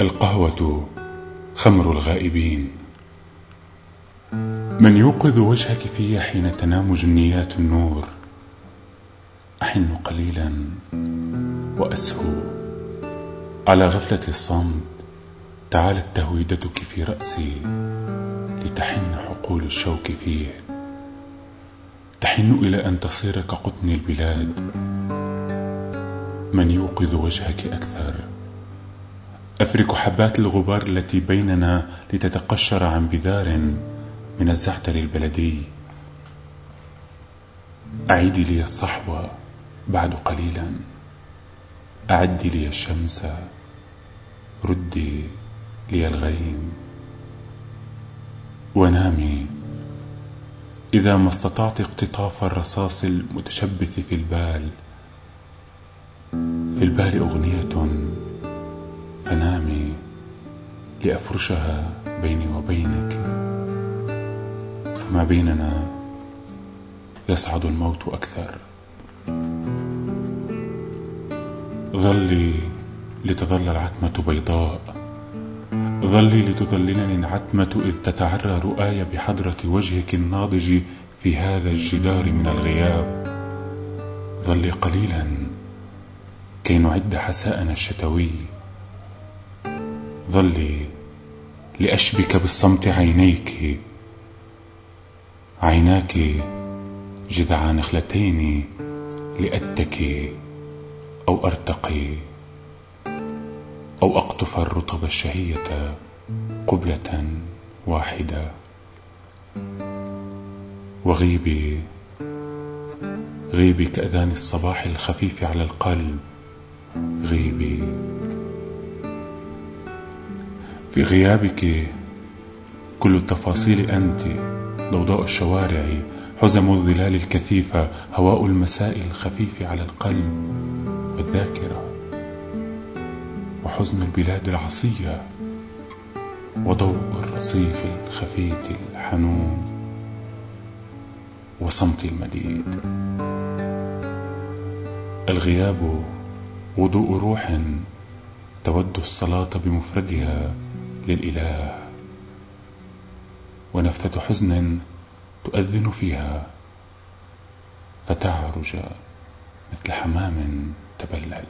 القهوة خمر الغائبين. من يوقظ وجهك في حين تنام جنيات النور أحن قليلا وأسهو. على غفلة الصمت تعالت تهويدتك في رأسي لتحن حقول الشوك فيه. تحن إلى أن تصير كقطن البلاد. من يوقظ وجهك أكثر أفرك حبات الغبار التي بيننا لتتقشر عن بذار من الزعتر البلدي. أعيدي لي الصحوة بعد قليلا. أعدي لي الشمس ردي لي الغيم. ونامي إذا ما استطعت اقتطاف الرصاص المتشبث في البال. في البال أغنية لأفرشها بيني وبينك. فما بيننا يصعد الموت أكثر. ظلي لتظل العتمة بيضاء. ظلي لتظللني العتمة إذ تتعرى رؤاي بحضرة وجهك الناضج في هذا الجدار من الغياب. ظلي قليلا كي نعد حساءنا الشتوي. ظلي لأشبك بالصمت عينيك. عيناك جذع نخلتين لأتكي أو أرتقي أو أقطف الرطب الشهية قبلة واحدة. وغيبي غيبي كأذان الصباح الخفيف على القلب. غيبي. في غيابك كل التفاصيل أنت ضوضاء الشوارع حزم الظلال الكثيفة هواء المساء الخفيف على القلب والذاكرة وحزن البلاد العصية وضوء الرصيف الخفيت الحنون وصمت المديد. الغياب وضوء روح تود الصلاة بمفردها للإله ونفثة حزن تؤذن فيها. فتعرج مثل حمام تبلل.